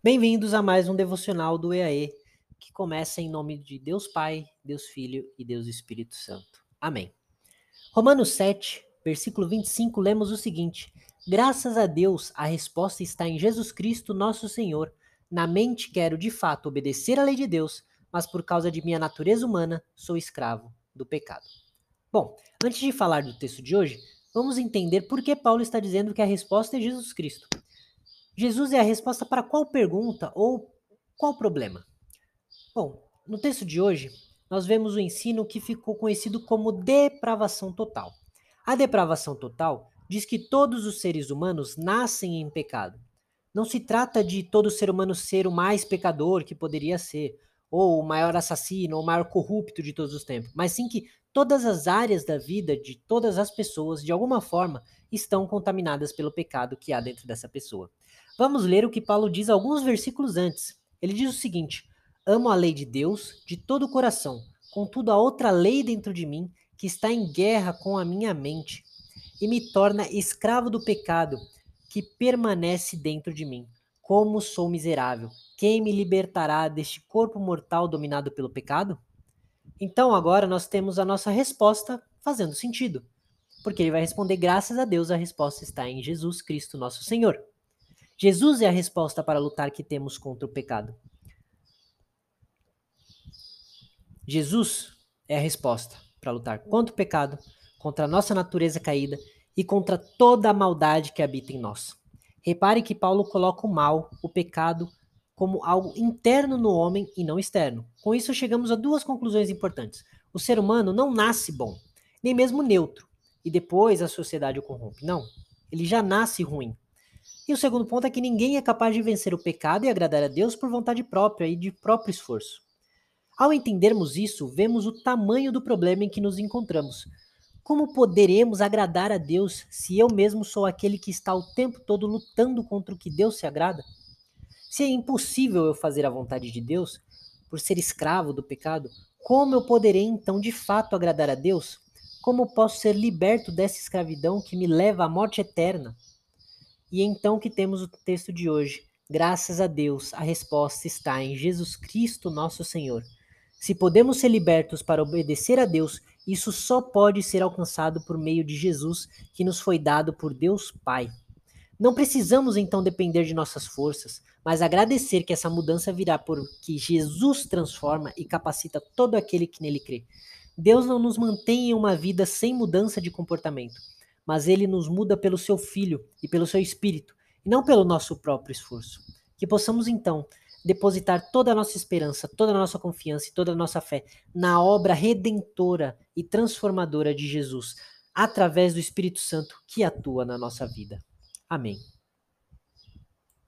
Bem-vindos a mais um devocional do EAE, que começa em nome de Deus Pai, Deus Filho e Deus Espírito Santo. Amém. Romanos 7, versículo 25, lemos o seguinte: Graças a Deus, a resposta está em Jesus Cristo, nosso Senhor. Na mente quero de fato obedecer à lei de Deus, mas por causa de minha natureza humana, sou escravo do pecado. Bom, antes de falar do texto de hoje, vamos entender por que Paulo está dizendo que a resposta é Jesus Cristo. Jesus é a resposta para qual pergunta ou qual problema? Bom, no texto de hoje, nós vemos o ensino que ficou conhecido como depravação total. A depravação total diz que todos os seres humanos nascem em pecado. Não se trata de todo ser humano ser o mais pecador que poderia ser, ou o maior assassino, ou o maior corrupto de todos os tempos, mas sim que todas as áreas da vida de todas as pessoas, de alguma forma, estão contaminadas pelo pecado que há dentro dessa pessoa. Vamos ler o que Paulo diz alguns versículos antes. Ele diz o seguinte: Amo a lei de Deus de todo o coração, contudo há outra lei dentro de mim que está em guerra com a minha mente e me torna escravo do pecado que permanece dentro de mim. Como sou miserável! Quem me libertará deste corpo mortal dominado pelo pecado? Então agora nós temos a nossa resposta fazendo sentido. Porque ele vai responder: graças a Deus, a resposta está em Jesus Cristo, nosso Senhor. Jesus é a resposta para lutar que temos contra o pecado. Jesus é a resposta para lutar contra o pecado, contra a nossa natureza caída e contra toda a maldade que habita em nós. Repare que Paulo coloca o mal, o pecado, como algo interno no homem e não externo. Com isso, chegamos a duas conclusões importantes. O ser humano não nasce bom, nem mesmo neutro, e depois a sociedade o corrompe. Não. Ele já nasce ruim. E o segundo ponto é que ninguém é capaz de vencer o pecado e agradar a Deus por vontade própria e de próprio esforço. Ao entendermos isso, vemos o tamanho do problema em que nos encontramos. Como poderemos agradar a Deus se eu mesmo sou aquele que está o tempo todo lutando contra o que Deus se agrada? Se é impossível eu fazer a vontade de Deus, por ser escravo do pecado, como eu poderei então de fato agradar a Deus? Como posso ser liberto dessa escravidão que me leva à morte eterna? E então que temos o texto de hoje. Graças a Deus, a resposta está em Jesus Cristo, nosso Senhor. Se podemos ser libertos para obedecer a Deus, isso só pode ser alcançado por meio de Jesus, que nos foi dado por Deus Pai. Não precisamos então depender de nossas forças, mas agradecer que essa mudança virá por que Jesus transforma e capacita todo aquele que nele crê. Deus não nos mantém em uma vida sem mudança de comportamento mas ele nos muda pelo seu Filho e pelo seu Espírito, e não pelo nosso próprio esforço. Que possamos então depositar toda a nossa esperança, toda a nossa confiança e toda a nossa fé na obra redentora e transformadora de Jesus, através do Espírito Santo que atua na nossa vida. Amém.